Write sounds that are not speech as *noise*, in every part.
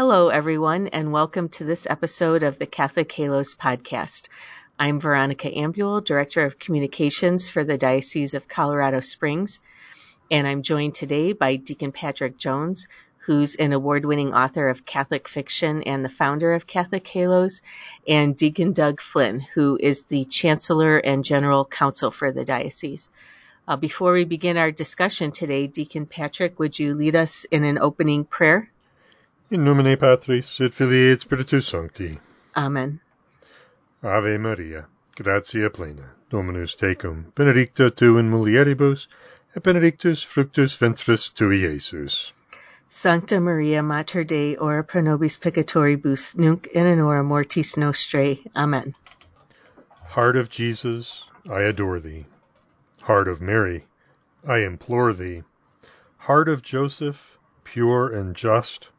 Hello, everyone, and welcome to this episode of the Catholic Halos podcast. I'm Veronica Ambuul, Director of Communications for the Diocese of Colorado Springs, and I'm joined today by Deacon Patrick Jones, who's an award winning author of Catholic fiction and the founder of Catholic Halos, and Deacon Doug Flinn, who is the Chancellor and General Counsel for the Diocese. Uh, before we begin our discussion today, Deacon Patrick, would you lead us in an opening prayer? In nomine Patris et Filii et Spiritus Sancti. Amen. Ave Maria, gratia plena, Dominus tecum, benedicta tu in mulieribus, et benedictus fructus ventris tui, Iesus. Sancta Maria Mater Dei, ora pro nobis peccatoribus, nunc in hora mortis nostrae. Amen. Heart of Jesus, I adore thee. Heart of Mary, I implore thee. Heart of Joseph, pure and just,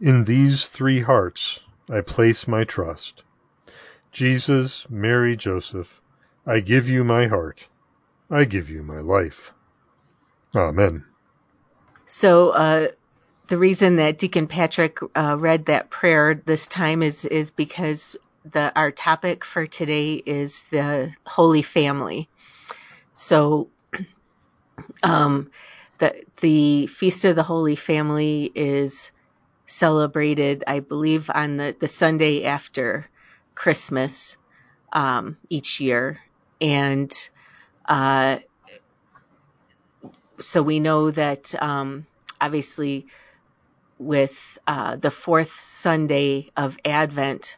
in these three hearts I place my trust. Jesus, Mary, Joseph, I give you my heart. I give you my life. Amen. So, uh, the reason that Deacon Patrick uh, read that prayer this time is is because the our topic for today is the Holy Family. So, *clears throat* um, the the Feast of the Holy Family is celebrated, I believe, on the the Sunday after Christmas um, each year, and uh, so we know that um, obviously with uh, the fourth Sunday of Advent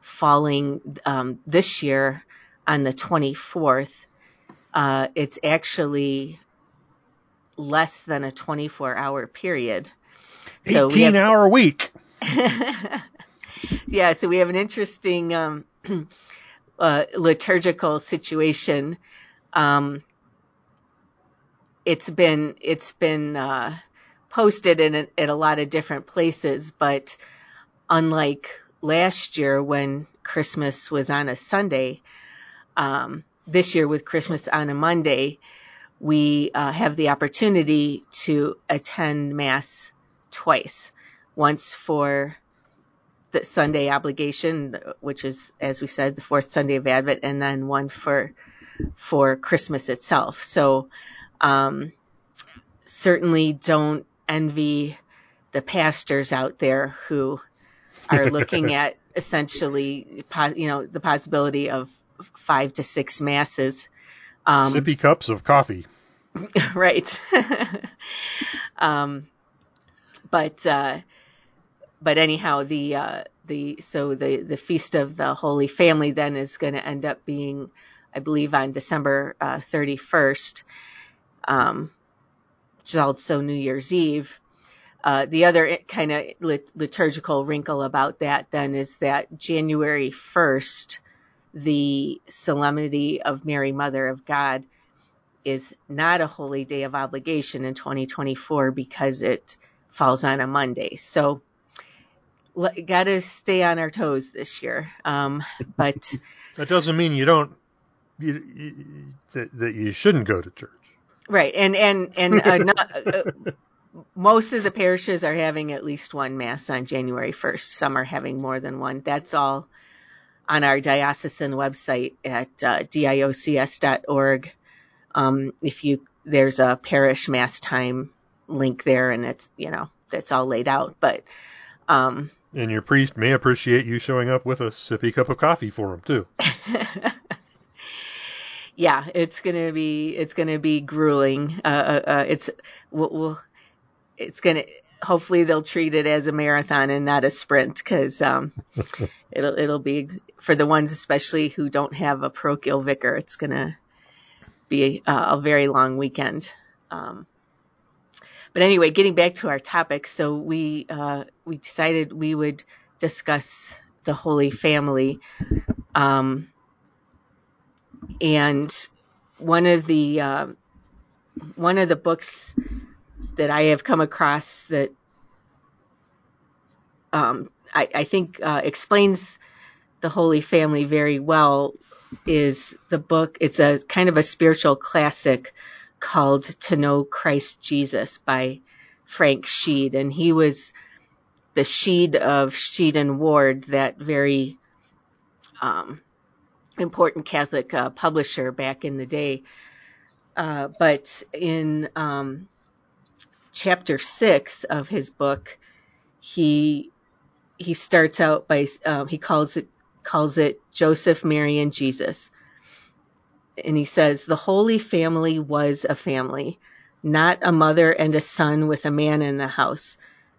falling um, this year on the 24th, uh, it's actually less than a 24 hour period. So 18 have, hour week. *laughs* yeah, so we have an interesting um, *clears throat* uh, liturgical situation. Um, it's been it's been uh, posted in a, at a lot of different places, but unlike last year when Christmas was on a Sunday, um, this year with Christmas on a Monday, we uh, have the opportunity to attend Mass twice. Once for the Sunday obligation, which is, as we said, the fourth Sunday of Advent, and then one for for Christmas itself. So um, certainly don't envy the pastors out there who are *laughs* looking at essentially, you know, the possibility of five to six masses. Um, Sippy cups of coffee. *laughs* right. *laughs* um, but uh, but anyhow, the uh, the so the the feast of the Holy Family then is going to end up being, I believe, on December thirty uh, first. Um, which is also New Year's Eve. Uh, the other kind of lit- liturgical wrinkle about that then is that January 1st, the Solemnity of Mary, Mother of God, is not a holy day of obligation in 2024 because it falls on a Monday. So, got to stay on our toes this year. Um, but *laughs* that doesn't mean you don't you, you, that, that you shouldn't go to church. Right, and and and uh, *laughs* not, uh, most of the parishes are having at least one mass on January 1st. Some are having more than one. That's all on our diocesan website at uh, diocs.org. Um, if you there's a parish mass time link there, and it's you know that's all laid out. But um, and your priest may appreciate you showing up with a sippy cup of coffee for him too. *laughs* yeah, it's gonna be it's gonna be grueling. Uh, uh, uh it's we'll, we'll it's gonna hopefully they'll treat it as a marathon and not a sprint because um, *laughs* it'll it'll be for the ones especially who don't have a parochial vicar. It's gonna be a, a very long weekend. Um, but anyway, getting back to our topic, so we uh, we decided we would discuss the Holy Family, um, and one of the uh, one of the books that I have come across that um, I, I, think uh, explains the Holy Family very well is the book. It's a kind of a spiritual classic called To Know Christ Jesus by Frank Sheed. And he was the Sheed of Sheed and Ward, that very um, important Catholic uh, publisher back in the day. Uh, but in um, chapter six of his book, he he starts out by um, he calls it calls it Joseph, Mary, and Jesus, and he says the Holy Family was a family, not a mother and a son with a man in the house.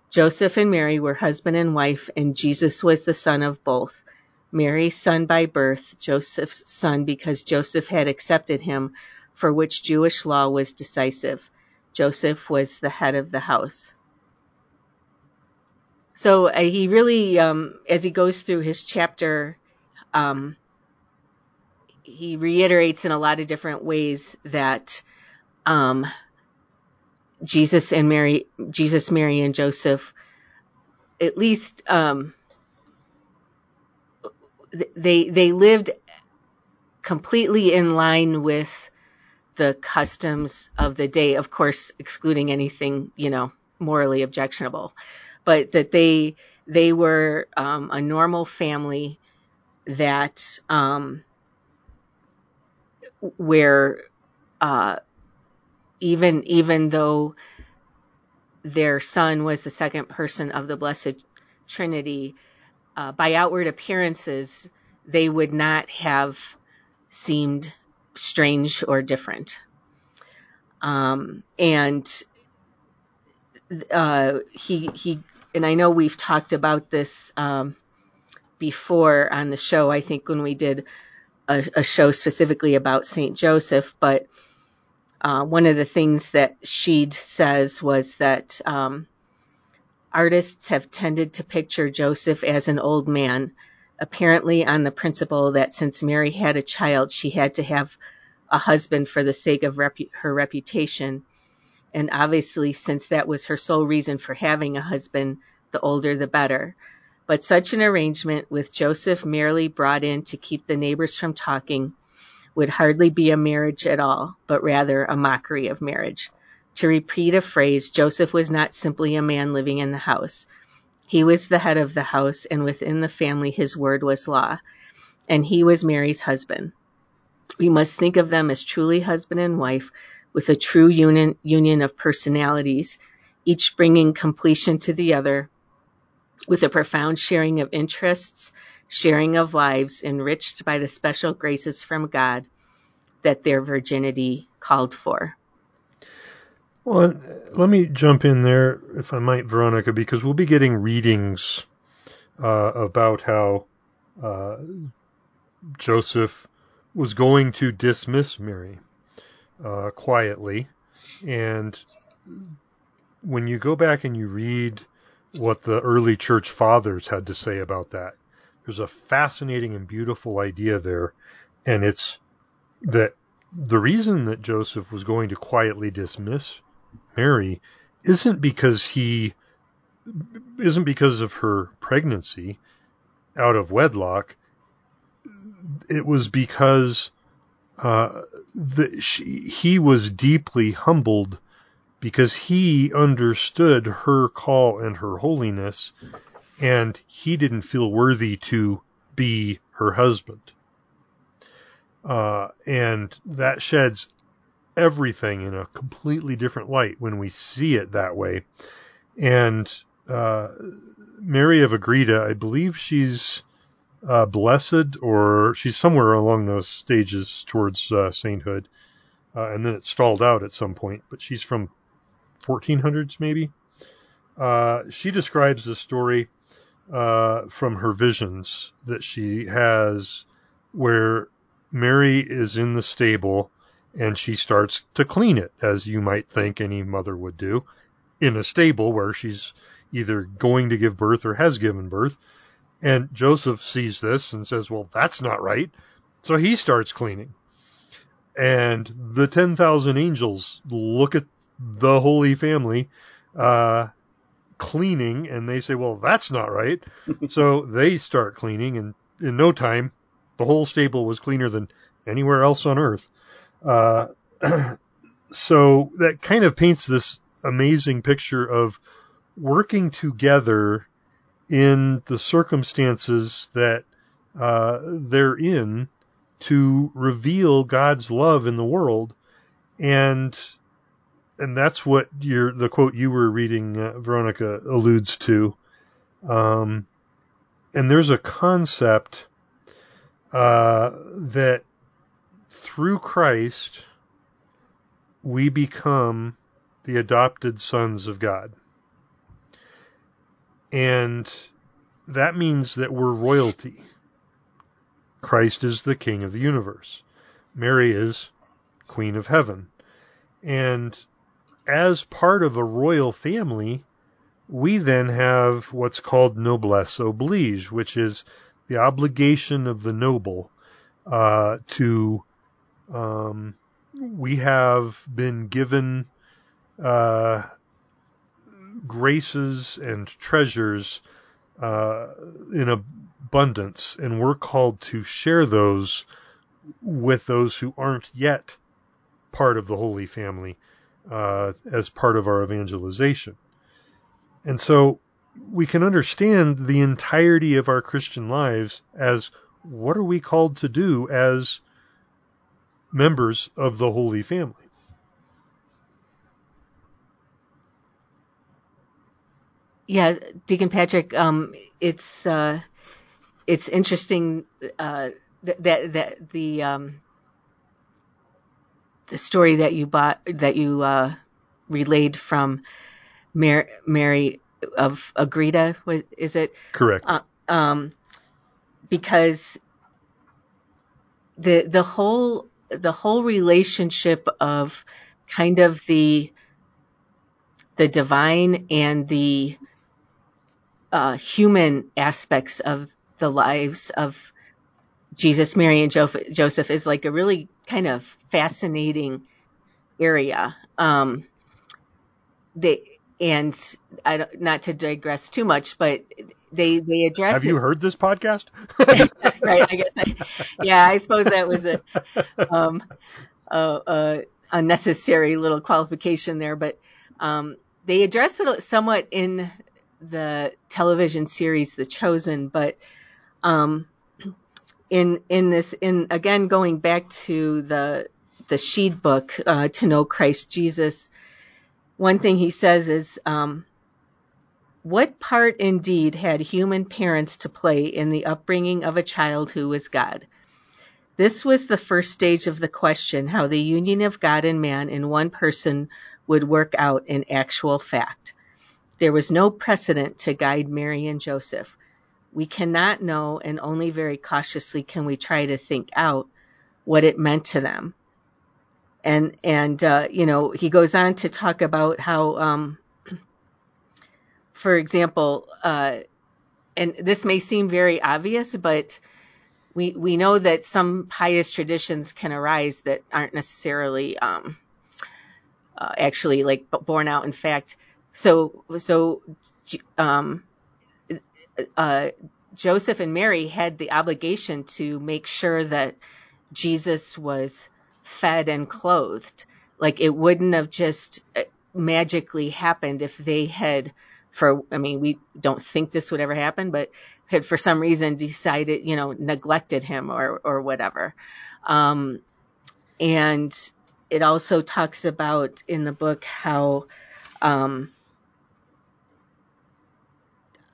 Joseph and Mary were husband and wife, and Jesus was the son of both. Mary's son by birth, Joseph's son because Joseph had accepted him, for which Jewish law was decisive. Joseph was the head of the house. So uh, he really, um, as he goes through his chapter, um, he reiterates in a lot of different ways that um, Jesus and Mary, Jesus, Mary, and Joseph, at least um, they they lived completely in line with the customs of the day, of course, excluding anything you know morally objectionable, but that they they were um, a normal family that um, where uh, even even though their son was the second person of the Blessed Trinity, uh, by outward appearances, they would not have seemed strange or different. Um, and uh, he he and I know we've talked about this um, before on the show. I think when we did a, a show specifically about Saint Joseph, but uh, one of the things that Sheed says was that um, artists have tended to picture Joseph as an old man, apparently on the principle that since Mary had a child, she had to have a husband for the sake of repu- her reputation. And obviously, since that was her sole reason for having a husband, the older the better. But such an arrangement, with Joseph merely brought in to keep the neighbors from talking, would hardly be a marriage at all, but rather a mockery of marriage. To repeat a phrase, Joseph was not simply a man living in the house. He was the head of the house, and within the family his word was law. And he was Mary's husband. We must think of them as truly husband and wife, with a true union, union of personalities, each bringing completion to the other, with a profound sharing of interests, sharing of lives enriched by the special graces from God that their virginity called for. Well, let me jump in there, if I might, Veronica, because we'll be getting readings uh, about how uh, Joseph was going to dismiss Mary uh, quietly. And when you go back and you read what the early church fathers had to say about that, there's a fascinating and beautiful idea there, and it's that the reason that Joseph was going to quietly dismiss Mary isn't because he isn't because of her pregnancy out of wedlock. It was because uh, the, she, he was deeply humbled because he understood her call and her holiness and he didn't feel worthy to be her husband. Uh, and that sheds everything in a completely different light when we see it that way. And uh, Mary of Agreda, I believe she's uh, blessed, or she's somewhere along those stages towards uh, sainthood, uh, and then it stalled out at some point. But she's from 1400s, maybe. Uh, she describes the story uh, from her visions that she has where Mary is in the stable and she starts to clean it, as you might think any mother would do, in a stable where she's either going to give birth or has given birth. And Joseph sees this and says, Well, that's not right. So he starts cleaning. And the 10,000 angels look at the Holy Family uh, cleaning and they say, well, that's not right. *laughs* so they start cleaning and in no time, the whole stable was cleaner than anywhere else on earth. Uh, *clears throat* so that kind of paints this amazing picture of working together in the circumstances that uh, they're in to reveal God's love in the world, and and that's what your the quote you were reading, uh, Veronica, alludes to. Um, and there's a concept uh, that through Christ we become the adopted sons of God. And that means that we're royalty. Christ is the King of the universe. Mary is Queen of Heaven. And as part of a royal family, we then have what's called noblesse oblige, which is the obligation of the noble uh, to. Um, we have been given uh, graces and treasures uh, in abundance, and we're called to share those with those who aren't yet part of the Holy Family uh, as part of our evangelization. And so we can understand the entirety of our Christian lives as what are we called to do as members of the Holy Family? Yeah, Deacon Patrick, um, it's uh, it's interesting uh, that that, the um, the story that you bought that you uh, relayed from Mary, Mary of Agreda, is it? Correct. Uh, um, because the the whole the whole relationship of kind of the the divine and the uh, human aspects of the lives of Jesus, Mary, and Joseph is like a really kind of fascinating area. Um, they and I don't, not to digress too much, but they they address. Have you heard this podcast? *laughs* *laughs* right. I guess. I, yeah, I suppose that was a, um, a, a unnecessary little qualification there, but um, they address it somewhat in the television series The Chosen, but um, in in this in again going back to the the Sheed book uh, to know Christ Jesus, one thing he says is, um, "What part indeed had human parents to play in the upbringing of a child who was God?" This was the first stage of the question how the union of God and man in one person would work out in actual fact. There was no precedent to guide Mary and Joseph. We cannot know, and only very cautiously can we try to think out what it meant to them. And and uh, you know he goes on to talk about how, um, for example, uh, and this may seem very obvious, but we we know that some pious traditions can arise that aren't necessarily um, uh, actually like borne out in fact. So so um, uh, Joseph and Mary had the obligation to make sure that Jesus was fed and clothed. Like it wouldn't have just uh, magically happened if they had for I mean we don't think this would ever happen, but had for some reason decided you know neglected him or or whatever. Um, and it also talks about in the book how um,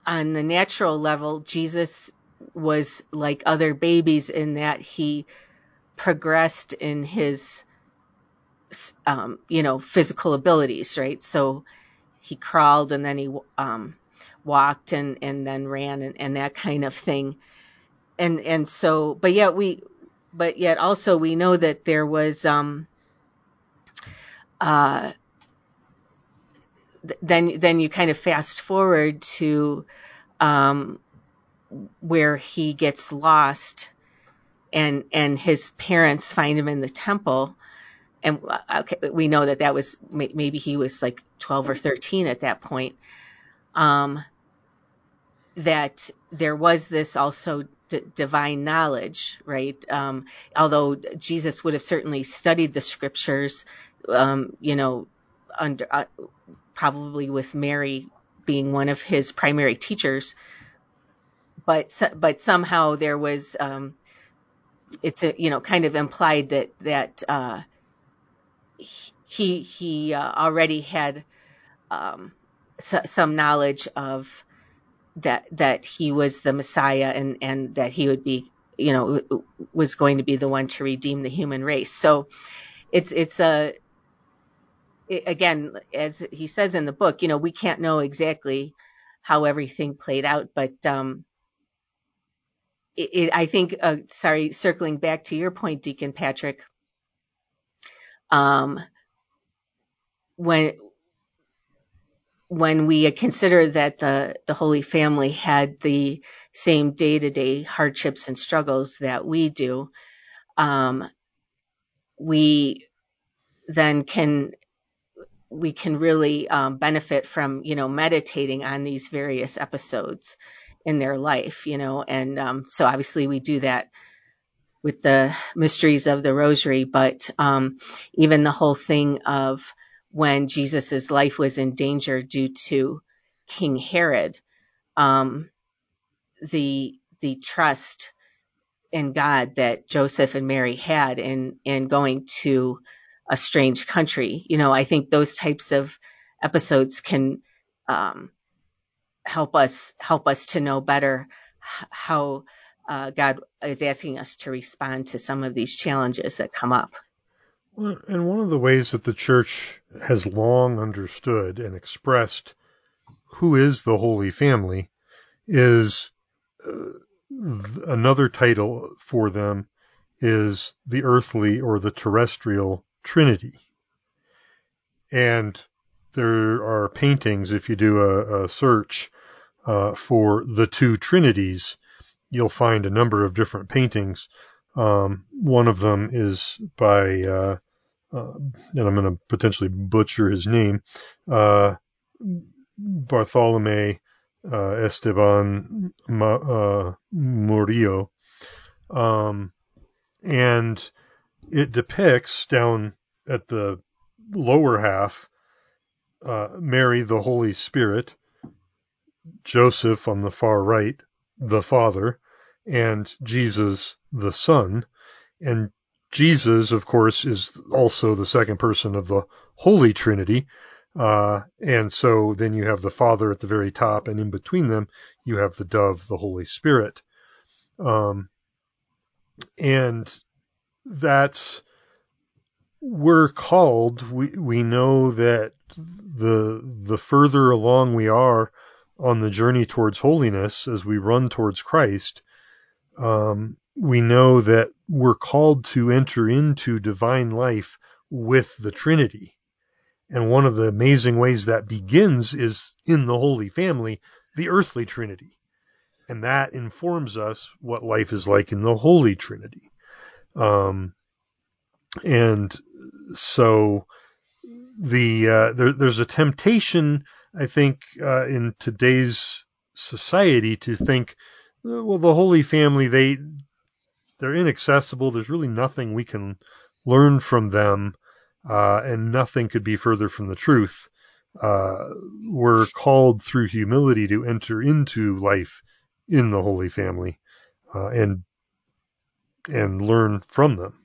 on the natural level Jesus was like other babies in that he progressed in his um, you know physical abilities right so he crawled and then he um, walked and, and then ran and, and that kind of thing. And and so but yet we but yet also we know that there was um uh then then you kind of fast forward to um where he gets lost and and his parents find him in the temple and uh, okay, we know that that was maybe he was like 12 or 13 at that point. Um, that there was this also d- divine knowledge, right? Um, although Jesus would have certainly studied the scriptures, um, you know, under uh, probably with Mary being one of his primary teachers. but but somehow there was um, it's a you know kind of implied that that uh, he he uh, already had um, some knowledge of that that he was the Messiah and and that he would be you know was going to be the one to redeem the human race. So it's it's a again as he says in the book, you know we can't know exactly how everything played out, but um, it, it, I think uh, sorry circling back to your point, Deacon Patrick. Um, when when we consider that the, the Holy Family had the same day to day hardships and struggles that we do, um, we then can we can really um, benefit from you know meditating on these various episodes in their life you know and um, so obviously we do that with the mysteries of the rosary but um, even the whole thing of when Jesus' life was in danger due to King Herod, um, the the trust in God that Joseph and Mary had in in going to a strange country. You know, I think those types of episodes can um, help us help us to know better how uh, God is asking us to respond to some of these challenges that come up. Well, and one of the ways that the church has long understood and expressed who is the Holy Family is uh, another title for them is the earthly or the terrestrial Trinity. And there are paintings, if you do a, a search uh, for the two Trinities, you'll find a number of different paintings um, one of them is by, uh, uh, and I'm going to potentially butcher his name, uh, Bartolome uh, Esteban Ma- uh, Murillo. Um, and it depicts down at the lower half uh, Mary, the Holy Spirit, Joseph on the far right, the Father, and Jesus the Son. And Jesus, of course, is also the second person of the Holy Trinity. Uh, and so then you have the Father at the very top, and in between them, you have the dove, the Holy Spirit. Um, and that's, we're called, we, we know that the, the further along we are on the journey towards holiness as we run towards Christ, um, we know that we're called to enter into divine life with the Trinity. And one of the amazing ways that begins is in the Holy Family, the earthly Trinity. And that informs us what life is like in the Holy Trinity. Um, and so the uh, there, there's a temptation, I think, uh, in today's society to think well, the Holy Family, they they're inaccessible. There's really nothing we can learn from them, uh, and nothing could be further from the truth. Uh, we're called through humility to enter into life in the Holy Family, uh, and and learn from them.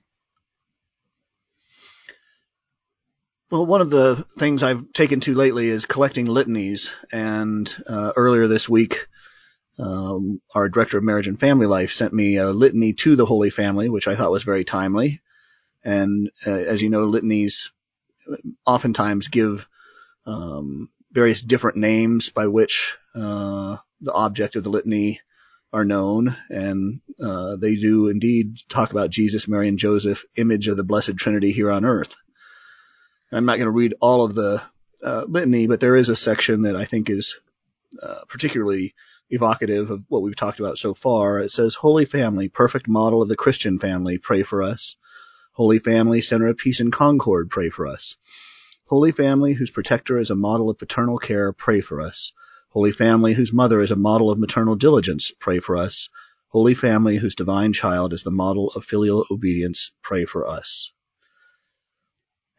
Well, one of the things I've taken to lately is collecting litanies, and uh, earlier this week um, our director of marriage and family life sent me a litany to the Holy Family, which I thought was very timely. And uh, as you know, litanies oftentimes give um, various different names by which uh, the object of the litany are known, and uh, they do indeed talk about Jesus, Mary, and Joseph, image of the Blessed Trinity here on earth. I'm not going to read all of the uh, litany, but there is a section that I think is uh, particularly evocative of what we've talked about so far. It says, Holy Family, perfect model of the Christian family, pray for us. Holy Family, center of peace and concord, pray for us. Holy Family, whose protector is a model of paternal care, pray for us. Holy Family, whose mother is a model of maternal diligence, pray for us. Holy Family, whose divine child is the model of filial obedience, pray for us.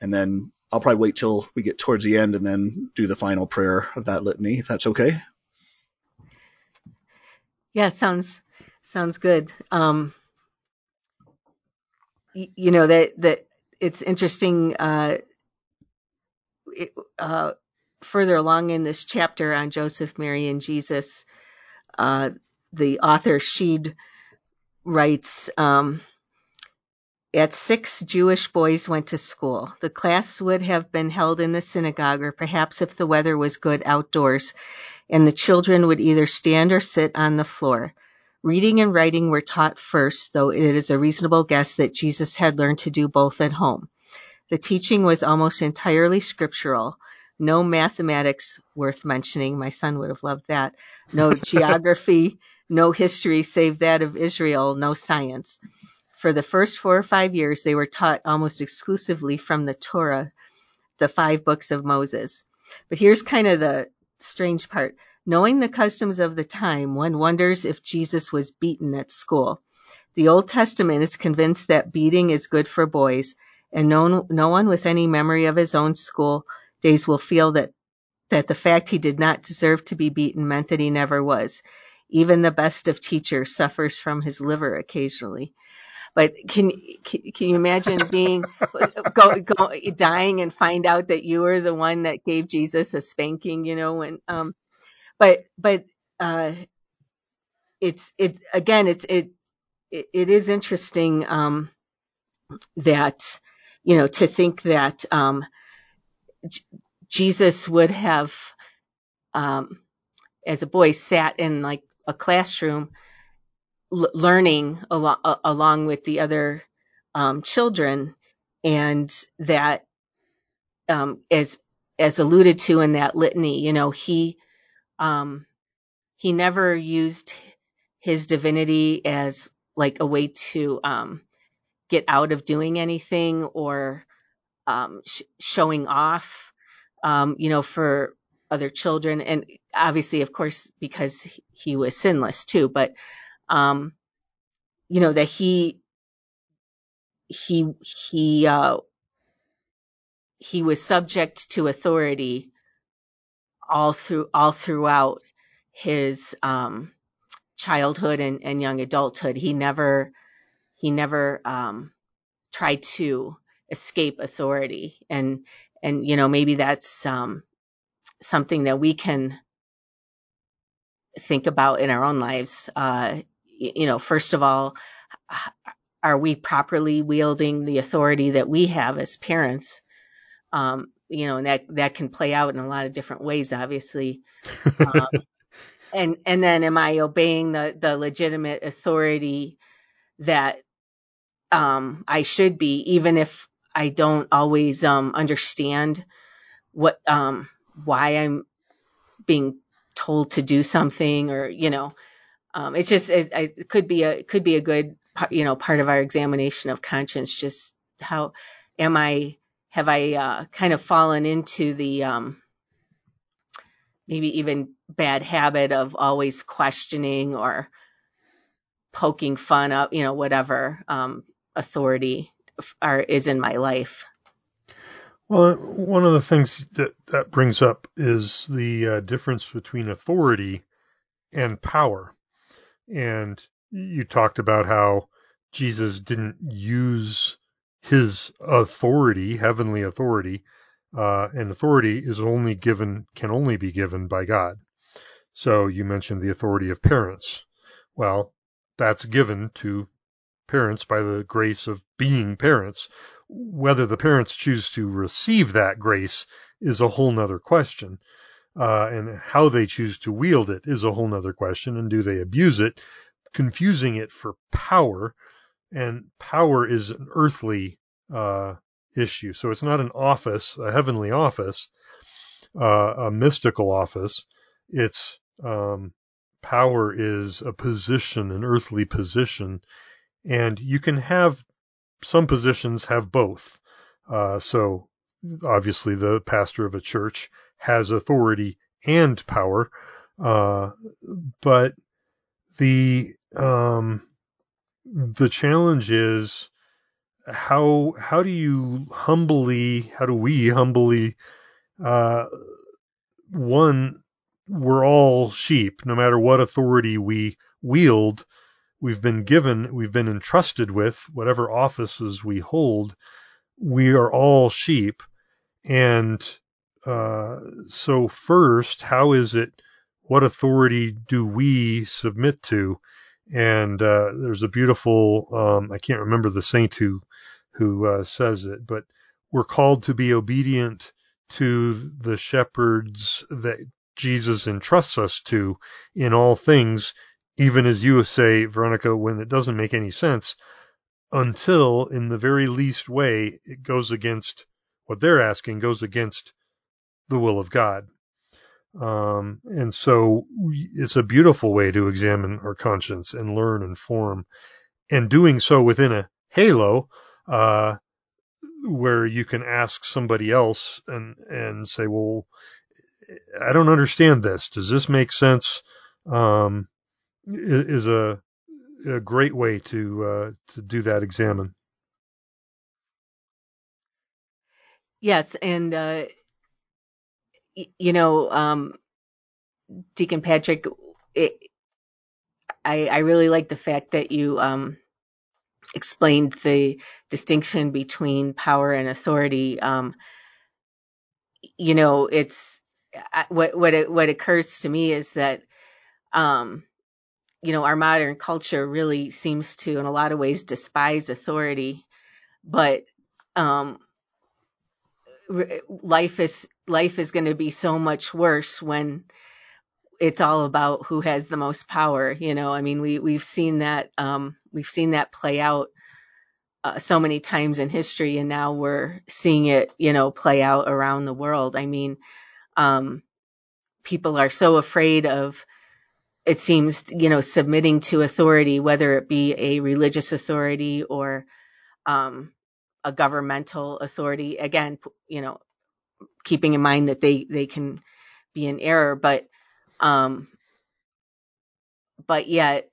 And then I'll probably wait till we get towards the end and then do the final prayer of that litany, if that's okay. Yeah, sounds sounds good. Um, y- you know that that it's interesting. Uh, it, uh, further along in this chapter on Joseph, Mary, and Jesus, uh, the author Sheed writes. Um, at six, Jewish boys went to school. The class would have been held in the synagogue, or perhaps if the weather was good outdoors, and the children would either stand or sit on the floor. Reading and writing were taught first, though it is a reasonable guess that Jesus had learned to do both at home. The teaching was almost entirely scriptural. No mathematics worth mentioning. My son would have loved that. No *laughs* geography, no history save that of Israel, no science. For the first four or five years, they were taught almost exclusively from the Torah, the five books of Moses. But here's kind of the strange part. Knowing the customs of the time, one wonders if Jesus was beaten at school. The Old Testament is convinced that beating is good for boys, and no, no one with any memory of his own school days will feel that, that the fact he did not deserve to be beaten meant that he never was. Even the best of teachers suffers from his liver occasionally. But can can, you imagine being *laughs* go, go dying and find out that you were the one that gave Jesus a spanking? You know, and um, but but uh, it's it again. It's it it, it is interesting um, that you know to think that um, J- Jesus would have um, as a boy sat in like a classroom l- learning along uh, along with the other um, children, and that um, as as alluded to in that litany, you know, he um, he never used his divinity as like a way to um, get out of doing anything or um, sh- showing off, um, you know, for other children, and obviously, of course, because he was sinless too, but um, you know that he he he uh, he was subject to authority all through all throughout his um, childhood and, and young adulthood. He never he never um, tried to escape authority, and and you know maybe that's um, something that we can think about in our own lives. Uh, you know, first of all, are we properly wielding the authority that we have as parents? Um, you know, and that that can play out in a lot of different ways, obviously. Um, *laughs* and and then, am I obeying the the legitimate authority that um, I should be, even if I don't always um, understand what um, why I'm being told to do something, or you know, um, it's just it, it could be a it could be a good you know part of our examination of conscience. Just how am I have I uh, kind of fallen into the um, maybe even bad habit of always questioning or poking fun up, you know, whatever um, authority are, is in my life. Well, one of the things that that brings up is the uh, difference between authority and power. And you talked about how Jesus didn't use his authority, heavenly authority, uh, and authority is only given, can only be given by God. So you mentioned the authority of parents. Well, that's given to parents by the grace of being parents. Whether the parents choose to receive that grace is a whole nother question. Uh, and how they choose to wield it is a whole nother question. And do they abuse it, confusing it for power? And power is an earthly uh, issue. So it's not an office, a heavenly office, uh, a mystical office. It's um, power is a position, an earthly position, and you can have some positions have both. Uh, so obviously, the pastor of a church has authority and power, uh, but the um, the challenge is how how do you humbly how do we humbly uh, one we're all sheep, no matter what authority we wield. We've been given, we've been entrusted with whatever offices we hold. We are all sheep. And uh, so, first, how is it? What authority do we submit to? And uh, there's a beautiful, um, I can't remember the saint who who uh, says it, but we're called to be obedient to the shepherds that Jesus entrusts us to in all things, even as you say, Veronica, when it doesn't make any sense, until in the very least way it goes against what they're asking, goes against the will of God. Um, and so it's a beautiful way to examine our conscience and learn and form, and doing so within a halo, uh, where you can ask somebody else and and say, well, I don't understand this. Does this make sense? Um, is a a great way to uh, to do that examine. Yes, and uh, you know, um, Deacon Patrick, it, I I really like the fact that you um, explained the distinction between power and authority. Um, you know, it's what what it, what occurs to me is that um, you know our modern culture really seems to, in a lot of ways, despise authority, but um, life is life is going to be so much worse when it's all about who has the most power. You know, I mean, we we've seen that um, we've seen that play out uh, so many times in history, and now we're seeing it, you know, play out around the world. I mean, um, people are so afraid of. It seems, you know, submitting to authority, whether it be a religious authority or um, a governmental authority. Again, you know, keeping in mind that they they can be in error, but um, but yet,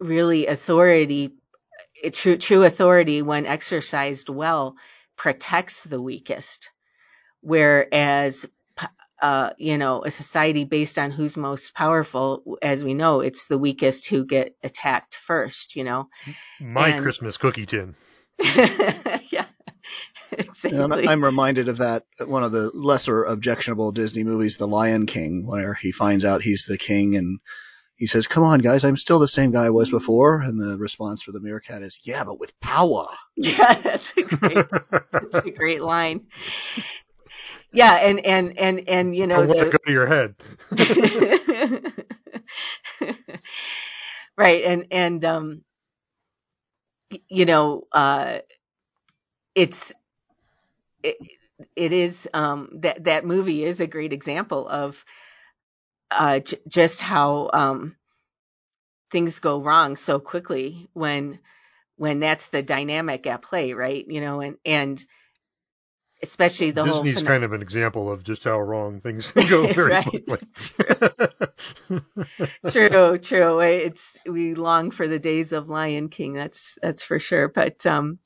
really, authority, true true authority, when exercised well, protects the weakest. Whereas, uh, you know, a society based on who's most powerful, as we know, it's the weakest who get attacked first. You know, my and, Christmas cookie tin. *laughs* yeah. *laughs* Exactly. I'm reminded of that one of the lesser objectionable Disney movies, The Lion King, where he finds out he's the king and he says, "Come on, guys, I'm still the same guy I was before." And the response for the meerkat is, "Yeah, but with power." *laughs* Yeah, that's a great, that's a great line. Yeah, and and and and you know, the, go to your head. *laughs* right, and and um, you know, uh, it's it, it is um, that that movie is a great example of uh, j- just how um, things go wrong so quickly when when that's the dynamic at play, right? You know, and and especially the Disney's whole kind of an example of just how wrong things can *laughs* go *laughs* very right. quickly. *laughs* true, true. It's we long for the days of Lion King. That's that's for sure. But um,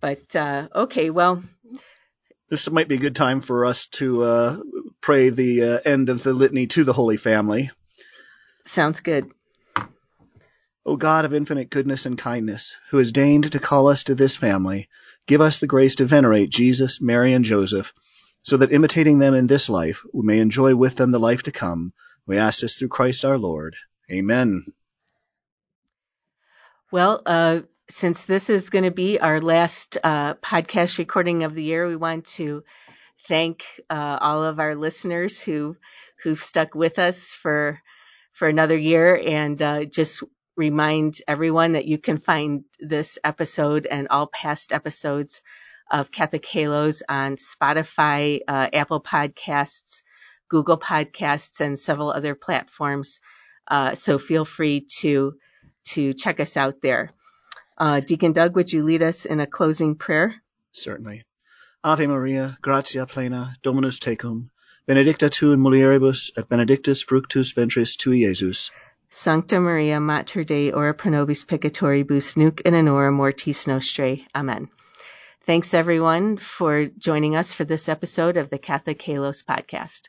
but uh, okay, well, this might be a good time for us to uh, pray the uh, end of the litany to the Holy Family. Sounds good. O God of infinite goodness and kindness, who has deigned to call us to this family, give us the grace to venerate Jesus, Mary, and Joseph, so that imitating them in this life, we may enjoy with them the life to come. We ask this through Christ our Lord. Amen. Well, uh, since this is going to be our last uh, podcast recording of the year, we want to thank uh, all of our listeners who who've stuck with us for for another year, and uh, just remind everyone that you can find this episode and all past episodes of Catholic Halos on Spotify, uh, Apple Podcasts, Google Podcasts, and several other platforms. Uh, so feel free to to check us out there. Uh, Deacon Doug, would you lead us in a closing prayer? Certainly. Ave Maria, gratia plena, Dominus tecum, benedicta tu in mulieribus, et benedictus fructus ventris tui, Iesus. Sancta Maria, Mater Dei, ora pro nobis peccatoribus, nunc in hora mortis nostrae. Amen. Thanks everyone for joining us for this episode of the Catholic Halos podcast.